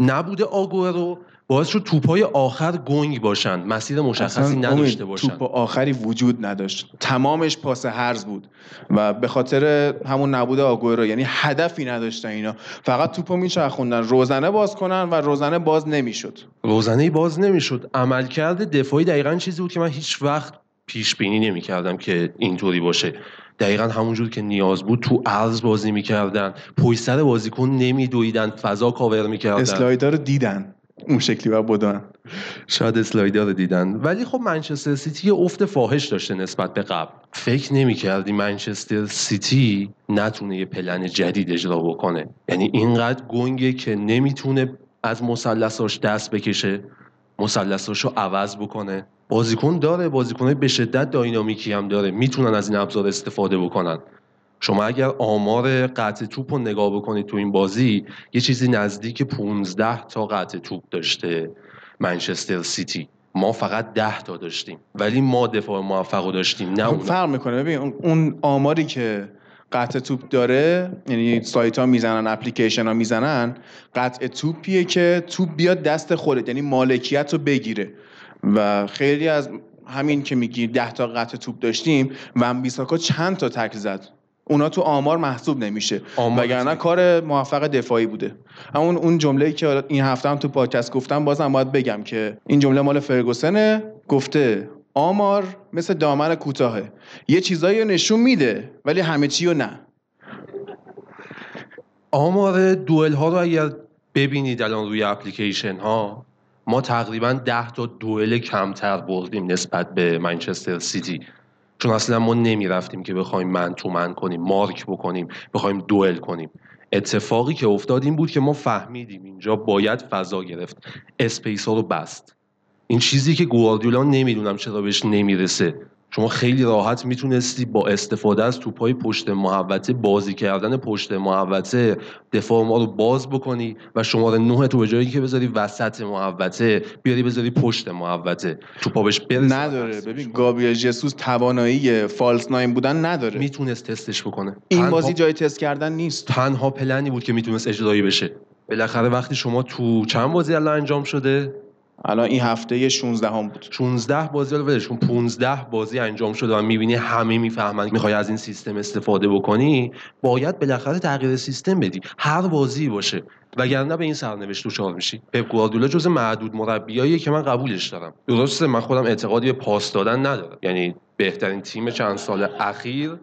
نبوده آگورو باعث شد توپای آخر گنگ باشن مسیر مشخصی نداشته امید، باشن توپ آخری وجود نداشت. تمامش پاس هرز بود و به خاطر همون نبود آگورو یعنی هدفی نداشتن اینا. فقط توپو میچرخوندن روزنه باز کنن و روزنه باز نمی‌شد. روزنه باز نمی‌شد. عملکرد دفاعی دقیقا چیزی بود که من هیچ وقت پیش بینی نمی‌کردم که اینطوری باشه. دقیقا همونجور که نیاز بود تو عرض بازی می‌کردن پشت سر بازیکن نمیدویدن فضا کاور می‌کردن. اسلایدر رو دیدن. اون شکلی و بودن شاید اسلایدر رو دیدن. ولی خب منچستر سیتی یه افت فاحش داشته نسبت به قبل. فکر نمی‌کردی منچستر سیتی نتونه یه پلن جدید اجرا بکنه. یعنی اینقدر گنگه که نمی‌تونه از مثلثاش دست بکشه مثلثاشو عوض بکنه. بازیکن داره بازیکن به شدت داینامیکی هم داره. می‌تونن از این ابزار استفاده بکنن. شما اگر آمار قطع توپ رو نگاه بکنید تو این بازی یه چیزی نزدیک 15 تا قطع توپ داشته منچستر سیتی. ما فقط 10 تا داشتیم ولی ما دفاع موفق رو داشتیم نه اون اون فرق می‌کنه. ببین اون- آماری که قطع توپ داره یعنی سایت ها می‌زنن اپلیکیشن ها می‌زنن قطع توپیه که توپ بیاد دست خودت یعنی مالکیت رو بگیره. و خیلی از همین که میگی ده تا قطع توپ داشتیم و بیساکا چند تا تکل زد؟ اونا تو آمار محسوب نمیشه. وگرنه؟ کار موفق دفاعی بوده. همون اون جمله‌ای که این هفته هم تو پادکست گفتم بازم باید بگم که این جمله مال فرگوسنه گفته آمار مثل دامن کوتاهه. یه چیزایی رو نشون میده ولی همه چی رو نه. آمار دوئل ها رو اگر ببینید الان روی اپلیکیشن ها ما تقریبا 10 تا دوئل کمتر بردیم نسبت به منچستر سیتی. چون اصلا ما نمی‌رفتیم که بخوایم من تو من کنیم مارک بکنیم بخوایم دوئل کنیم. اتفاقی که افتاد این بود که ما فهمیدیم اینجا باید فضا گرفت. اسپیس ها رو بست. این چیزی که گواردیولا نمی‌دونم چرا بهش نمی‌رسه. شما خیلی راحت می‌تونستی با استفاده از توپای پشت محوطه بازی کردن پشت محوطه دفاع ما رو باز بکنی و شماره نه تو به جایی که بذاری وسط محوطه بیاری بذاری پشت محوطه. توپا بهش برسه نداره. ببین گابریل جسوس توانایی فالس ناین بودن نداره. می‌تونست تستش بکنه. این بازی جای تست کردن نیست. تنها پلنی بود که می‌تونست اجرایی بشه. بالاخره وقتی شما تو چند بازی الان انجام شده؟ الان این هفته 16 هم بود. 16 بازی رو ولشون 15 بازی انجام شده. و می‌بینی همه می‌فهمن می‌خوای از این سیستم استفاده بکنی. باید بالاخره تغییر سیستم بدی. هر بازی باشه. وگرنه به این سرنوشت دچار میشی. پپ گواردیولا جز معدود مربیاییه که من قبولش دارم. درسته من خودم اعتقادی به پاس دادن ندارم. یعنی بهترین تیم چند سال اخیر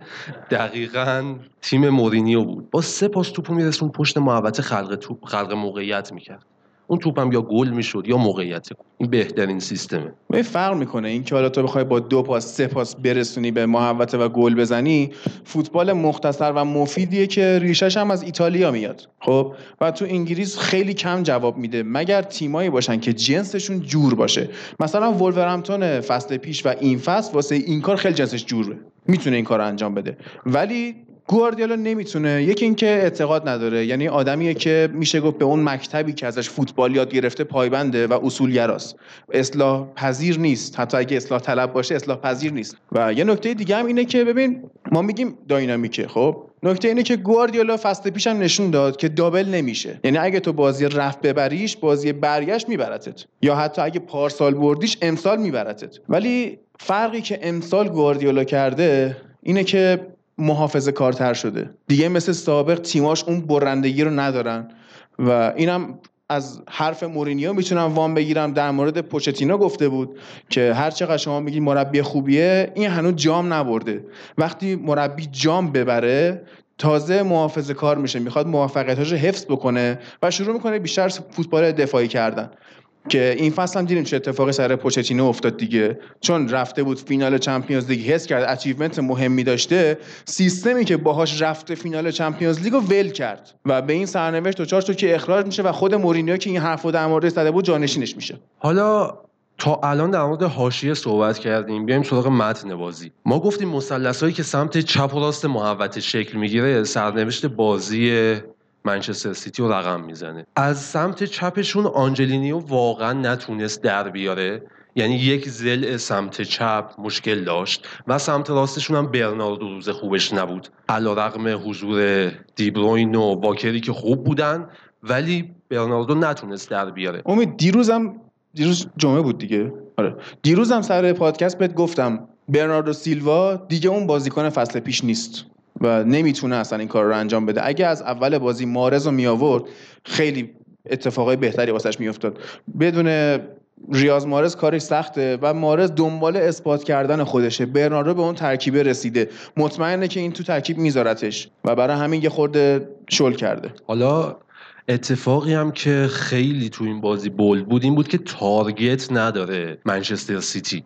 دقیقا تیم مورینیو بود. با سه پاس توپو میرسون پشت محوطه خلق توپ خلق موقعیت می‌کرد. اون توپم یا گل می‌شد یا موقعیت. این بهترین سیستمه. به فرق می‌کنه. این که حالا تو بخوای با دو پاس سه پاس برسونی به محوطه و گل بزنی فوتبال مختصر و مفیدیه که ریشش هم از ایتالیا میاد. خب؟ و تو انگلیس خیلی کم جواب میده. مگر تیمایی باشن که جنسشون جور باشه. مثلا ولورهمپتون فصل پیش و این فصل واسه این کار خیلی جنسش جوره. می‌تونه این کار انجام بده. ولی گواردیولا نمی‌تونه یکی اینکه اعتقاد نداره یعنی آدمیه که میشه گفت به اون مکتبی که ازش فوتبال یاد گرفته پایبنده و اصولگراست. اصلاح پذیر نیست. حتی اگه اصلاح طلب باشه اصلاح پذیر نیست. و یه نکته دیگه هم اینه که ببین ما میگیم داینامیکه خب؟ نکته اینه که گواردیولا فصل پیشم نشون داد که دابل نمیشه. یعنی اگه تو بازی رفت ببریش بازی برگشت میبرتت. یا حتی اگه پارسال بردیش امسال میبرتت. ولی فرقی که امسال گواردیولا کرده اینه که محافظه کارتر شده. دیگه مثل سابق تیماش اون برندگی رو ندارن. و اینم از حرف مورینیو می‌تونم وام بگیرم. در مورد پوچتینو گفته بود که هر چقدر شما میگید مربی خوبیه این هنوز جام نبرده. وقتی مربی جام ببره تازه محافظه کار میشه. می‌خواد موفقیتاشو حفظ بکنه و شروع می‌کنه بیشتر فوتبال دفاعی کردن. که این فصل هم دیدیم چه اتفاقی سر پوچتینو افتاد دیگه. چون رفته بود فینال Champions League حس کرد achievement مهمی داشته. سیستمی که باهاش رفته فینال Champions League رو ول کرد. و به این سرنوشت دچار شد که اخراج میشه و خود مورینیو که این حرفو در موردش زده بود جانشینش میشه. حالا تا الان در مورد حاشیه صحبت کردیم بیایم سراغ متن بازی. ما گفتیم مثلثایی که سمت چپ و راست محوطه شکل می‌گیره سرنوشت بازی منچستر سیتی رو رقم می‌زنه. از سمت چپشون آنجلینیو واقعا نتونست در بیاره. یعنی یک ضلع سمت چپ مشکل داشت و سمت راستشون هم برناردو روز خوبش نبود. علی‌رغم حضور دیبروین و واکری که خوب بودن ولی برناردو نتونست در بیاره. امید دیروزم دیروز جمعه بود دیگه. آره. دیروزم سر پادکست بهت گفتم برناردو سیلوا دیگه اون بازیکن فصل پیش نیست. و نمی‌تونه اصلا این کار رو انجام بده. اگه از اول بازی مارز رو می آورد خیلی اتفاقای بهتری واسش میافتاد. بدون ریاض مارز کارش سخته و مارز دنبال اثبات کردن خودشه. برناردو به اون ترکیبه رسیده. مطمئنه که این تو ترکیب میذارتش و برای همین یه خورده شل کرده. حالا اتفاقی هم که خیلی تو این بازی بولد بود این بود که تارگت نداره منچستر سیتی.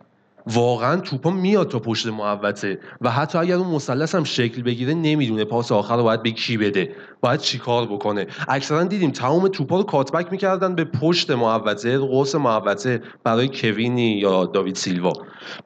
واقعا توپا میاد تا پشت محوطه و حتی اگر اون مثلث هم شکل بگیره نمی‌دونه پاس آخر رو باید به کی بده. باید چیکار بکنه؟ اکثرا دیدیم تمام توپا رو کاتبک می‌کردن به پشت محوطه قوس محوطه برای کوینی یا داوید سیلوا.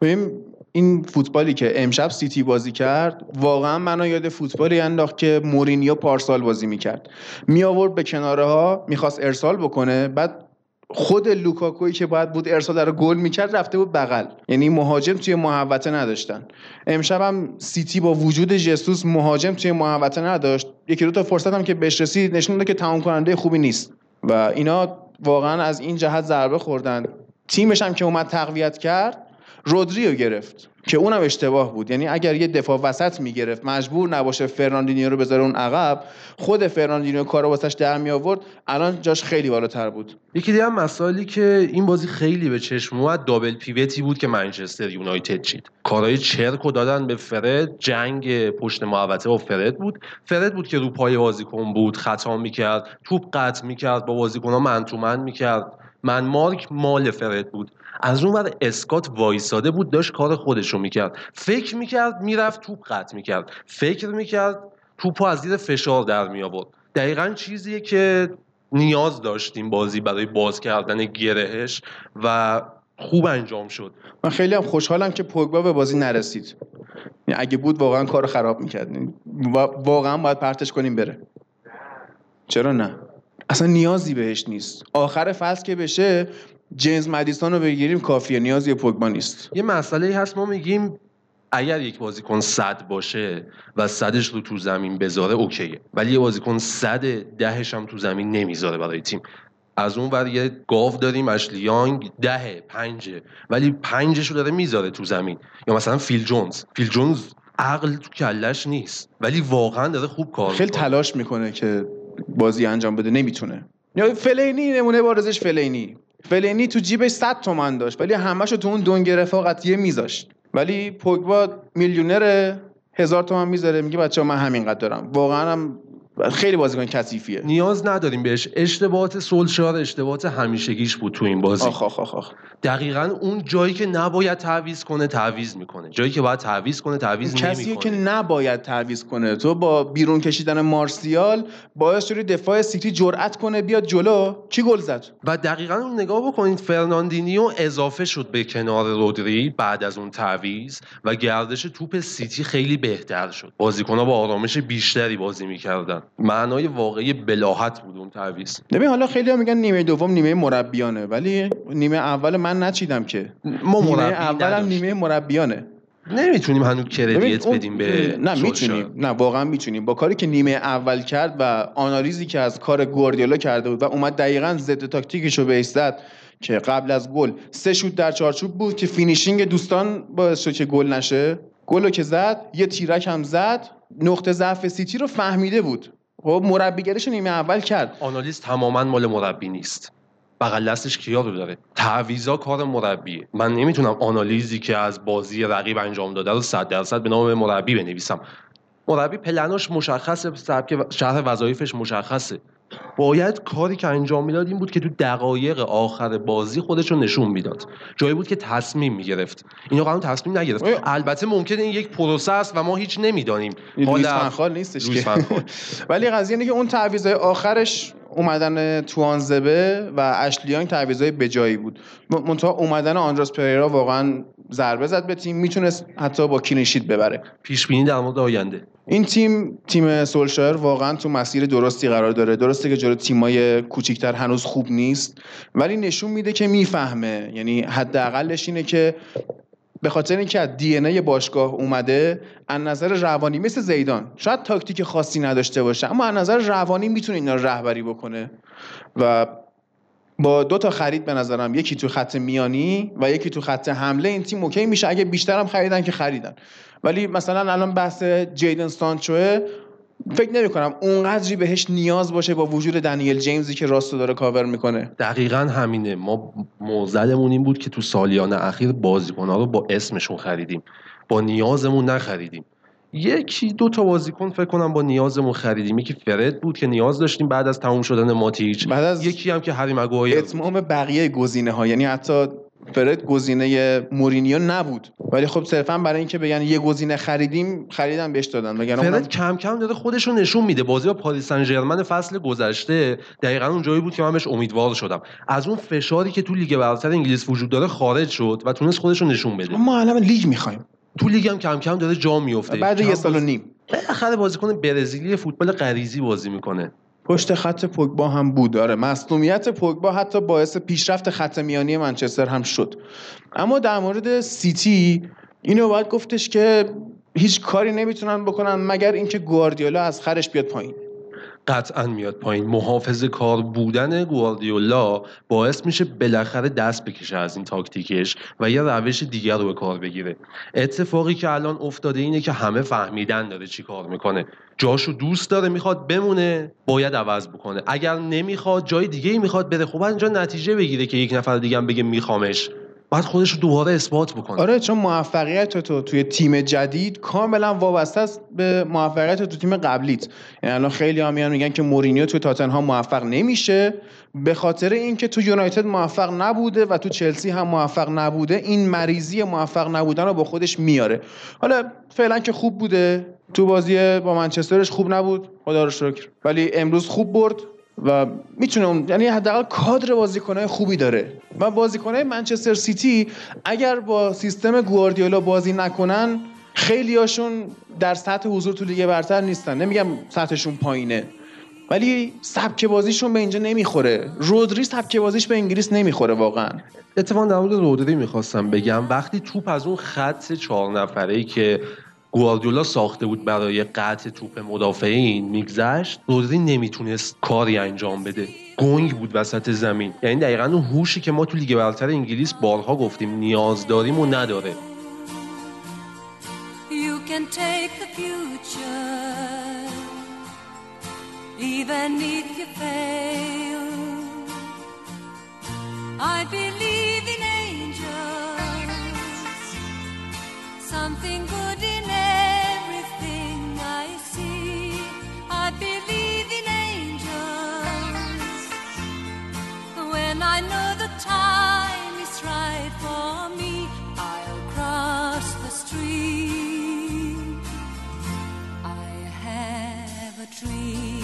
ببین این فوتبالی که امشب سیتی بازی کرد واقعا منو یاد فوتبالی انداخت که مورینیو پارسال بازی می‌کرد. می آورد به کناره ها می‌خواست ارسال بکنه بعد خود لوکاکوی که باید بود ارسال رو گل می‌کرد رفته بود بغل. یعنی مهاجم توی محوطه نداشتن. امشب هم سیتی با وجود جسوس مهاجم توی محوطه نداشت. یکی دو تا فرصت هم که بهش رسید نشون داد که تمام کننده خوبی نیست. و اینا واقعا از این جهت ضربه خوردن. تیمش هم که اومد تقویت کرد رودریو گرفت که اونم اشتباه بود. یعنی اگر یه دفاع وسط می‌گرفت مجبور نباشه فرناندینیو رو بذاره اون عقب خود فرناندینیو کار واسش در می آورد الان جاش خیلی بالاتر بود. یکی دیگه مسائلی که این بازی خیلی به چشم اومد double pivot ی بود که منچستر یونایتد چید. کارهای چرک دادن به فرد جنگ پشت محوطه و فرد بود. فرد بود که رو پای بازیکن بود خطا می‌کرد توپ قطع می‌کرد با بازیکنها من تو من می‌کرد. من مارک مال فرد بود. از اون ور اسکات وایساده بود داشت کار خودش رو می‌کرد. فکر می‌کرد می‌رفت توپ قطع می‌کرد. فکر می‌کرد توپ از زیر فشار در می آورد دقیقا چیزیه که نیاز داشتیم بازی برای باز کردن گرهش و خوب انجام شد. من خیلی هم خوشحالم که پوگبا به بازی نرسید. یعنی اگه بود واقعا کار خراب می‌کرد واقعا باید پرتش کنیم بره. چرا نه؟ اصلا نیازی بهش نیست. آخر فصل که بشه جیمز مدیسون رو بگیریم کافیه. نیازی پوگبا نیست. یه مسئله هست. ما میگیم اگر یک بازیکن صد باشه و صدش رو تو زمین بذاره اوکیه. ولی یه بازیکن صد دهش هم تو زمین نمی‌ذاره برای تیم. از اون ور یه گاو داریم اشلیانگ ده پنجه ولی پنجش رو داره می‌ذاره تو زمین. یا مثلا فیل جونز. فیل جونز عقل تو کلش نیست. ولی واقعا داره خوب کار خیلی تلاش می‌کنه که بازی انجام بده. نمی‌تونه. یا فلینی نمونه بارزش فلینی. فلینی تو جیبش 100 تومن داشت ولی همشو تو اون دنگ رفاقتیه میذاشت. ولی پوگبا میلیونر هزار تومن می‌ذاره میگه بچه من همینقدر دارم. واقعا هم خیلی بازیکن کثیفیه. نیاز نداریم بهش. اشتباهات سولشار اشتباهات همیشگیش بود تو این بازی. آخ آخ آخ آخ. دقیقا اون جایی که نباید تعویض کنه تعویض می‌کنه. جایی که باید تعویض کنه تعویض کسی نمی‌کنه. که نباید تعویض کنه. تو با بیرون کشیدن مارسیال باعث شدی دفاع سیتی جرأت کنه بیاد جلو. کی گل زد؟ و دقیقا اون نگاه بکنید فرناندینیو اضافه شد به کنار رودری بعد از اون تعویض و گردش توپ سیتی خیلی بهتر شد. بازیکنها با آرامش بیشتری بازی می‌کردن. معنای واقعی بلاهت بود اون تعویض. ببین حالا خیلی هم میگن نیمه دوم نیمه مربیانه ولی نیمه اول من نچیدم که. ما نیمه اول هم. نیمه مربیانه. نمی‌تونیم هنوز credit بدیم به نه. می‌تونیم. نه واقعا می‌تونیم. با کاری که نیمه اول کرد و آنالیزی که از کار گواردیولا کرده بود و اومد دقیقا ضد تاکتیکش رو زد که قبل از گل سه شوت در چارچوب بود که finishing دوستان باعث شد که گل نشه. گل که زد یه تیرک هم زد. نقطه ضعف سیتی رو فهمیده بود. خب مربیگریش رو نیمه اول کرد. آنالیز تماما مال مربی نیست. بغل دستش کیا رو داره. تعویضا کار مربیه. من نمی‌تونم آنالیزی که از بازی رقیب انجام داده رو 100 درصد به نام مربی بنویسم. مربی پلناش مشخصه سبک شرح وظایفش مشخصه. باید کاری که انجام می‌داد این بود که تو دقایق آخر بازی خودش رو نشون می‌داد. جایی بود که تصمیم می‌گرفت. اینا قانون تصمیم نگرفت. آیا- البته ممکنه این یک پروسه است و ما هیچ نمی‌دانیم. فنخال نیستش که. ولی قضیه اینه که اون تعویضای آخرش اومدن توانزبه و اشلیانگ تعویضای بجایی بود. منتها اومدن آندراس پریرا واقعا ضربه زد به تیم. می‌تونست حتی با کلینشیت ببره. پیش بینی در مورد آینده. این تیم تیم سولشایر واقعا تو مسیر درستی قرار داره. درسته که جلو تیمای کوچیکتر هنوز خوب نیست ولی نشون میده که می‌فهمه. یعنی حداقلش اینه که به خاطر اینکه از دی ای باشگاه اومده از نظر روانی مثل زیدان شاید تاکتیک خاصی نداشته باشه اما از نظر روانی می‌تونه اینا رهبری بکنه. و با دو تا خرید به نظرم یکی تو خط میانی و یکی تو خط حمله این تیم اوکی میشه. اگه بیشتر هم خریدن که خریدن. ولی مثلا الان بحث جیدن سانچوه فکر نمی کنم اونقدری بهش نیاز باشه با وجود دنیل جیمزی که راستو داره کاور می‌کنه. دقیقا همینه. ما موزلمون این بود که تو سالیان اخیر بازیکنها رو با اسمشون خریدیم. با نیازمون نخریدیم. یکی دو تا بازیکن فکر کنم با نیازمون خریدیم. یکی فرد بود که نیاز داشتیم بعد از تموم شدن ماتیچ. بعد از یکی هم که هری مگوایر اتمام بقیه گزینه ها یعنی حتی فرد گزینه مورینیو نبود. ولی خب صرفا برای اینکه بگن یه گزینه خریدیم خریدن بهش دادن. وگرنه فرد اونم- کم کم داره خودش رو نشون میده. بازی با پاریس سن ژرمن فصل گذشته دقیقا اون جایی بود که من بهش امیدوار شدم. از اون فشاری که تو لیگ برتر انگلیس وجود داره خارج شد و تونست خودش رو نشون بده. ما الان لیگ می‌خوایم. تو لیگ هم کم کم داره جا میفته بعد یه سال و نیم. بالاخره بازیکن برزیلی فوتبال غریزی بازی می‌کنه. پشت خط پوگبا هم بود. داره مصونیت پوگبا حتی باعث پیشرفت خط میانی منچستر هم شد. اما در مورد سیتی اینو باید گفتش که هیچ کاری نمی‌تونن بکنن مگر اینکه گواردیولا از خرش بیاد پایین. قطعا میاد پایین. محافظ کار بودن گواردیولا باعث میشه بالاخره دست بکشه از این تاکتیکش و یه روش دیگر رو به کار بگیره. اتفاقی که الان افتاده اینه که همه فهمیدن داره چی کار می‌کنه. جاشو دوست داره می‌خواد بمونه باید عوض بکنه. اگر نمی‌خواد جای دیگه ای می‌خواد بره. خب اینجا نتیجه بگیره که یک نفر دیگه هم بگه میخوامش. بعد خودش رو دوباره اثبات بکنه. آره چون موفقیت تو توی تیم جدید کاملا وابسته است به موفقیت تو تیم قبلیت. یعنی الان خیلی هم میان میگن که مورینیو تو تاتنهام موفق نمیشه. به خاطر اینکه تو یونایتد موفق نبوده و تو چلسی هم موفق نبوده این مریضی موفق نبودن رو با خودش میاره. حالا فعلا که خوب بوده تو بازی با منچسترش خوب نبود خدا رو شکر. ولی امروز خوب برد و می‌تونه یعنی حداقل کادر بازیکنهای خوبی داره. و بازیکنهای منچستر سیتی اگر با سیستم گواردیولا بازی نکنن خیلی هاشون در سطح حضور تو لیگ برتر نیستن. نمیگم سطحشون پایینه. ولی سبک بازیشون به اینجا نمی‌خوره. رودری سبک بازیش به انگلیس نمی‌خوره واقعا. اتفاقا در مورد رودری می‌خواستم بگم. وقتی توپ از اون خط چهار نفره ای که گواردیولا ساخته بود برای قطع توپ مدافعین میگذشت. رودری نمی‌تونست کاری انجام بده. گنگ بود وسط زمین. یعنی دقیقا اون هوشی که ما تو لیگ برتر انگلیس بارها گفتیم نیاز داریم و نداره. You can take the future, even if you fail. I believe in angels, something good dream.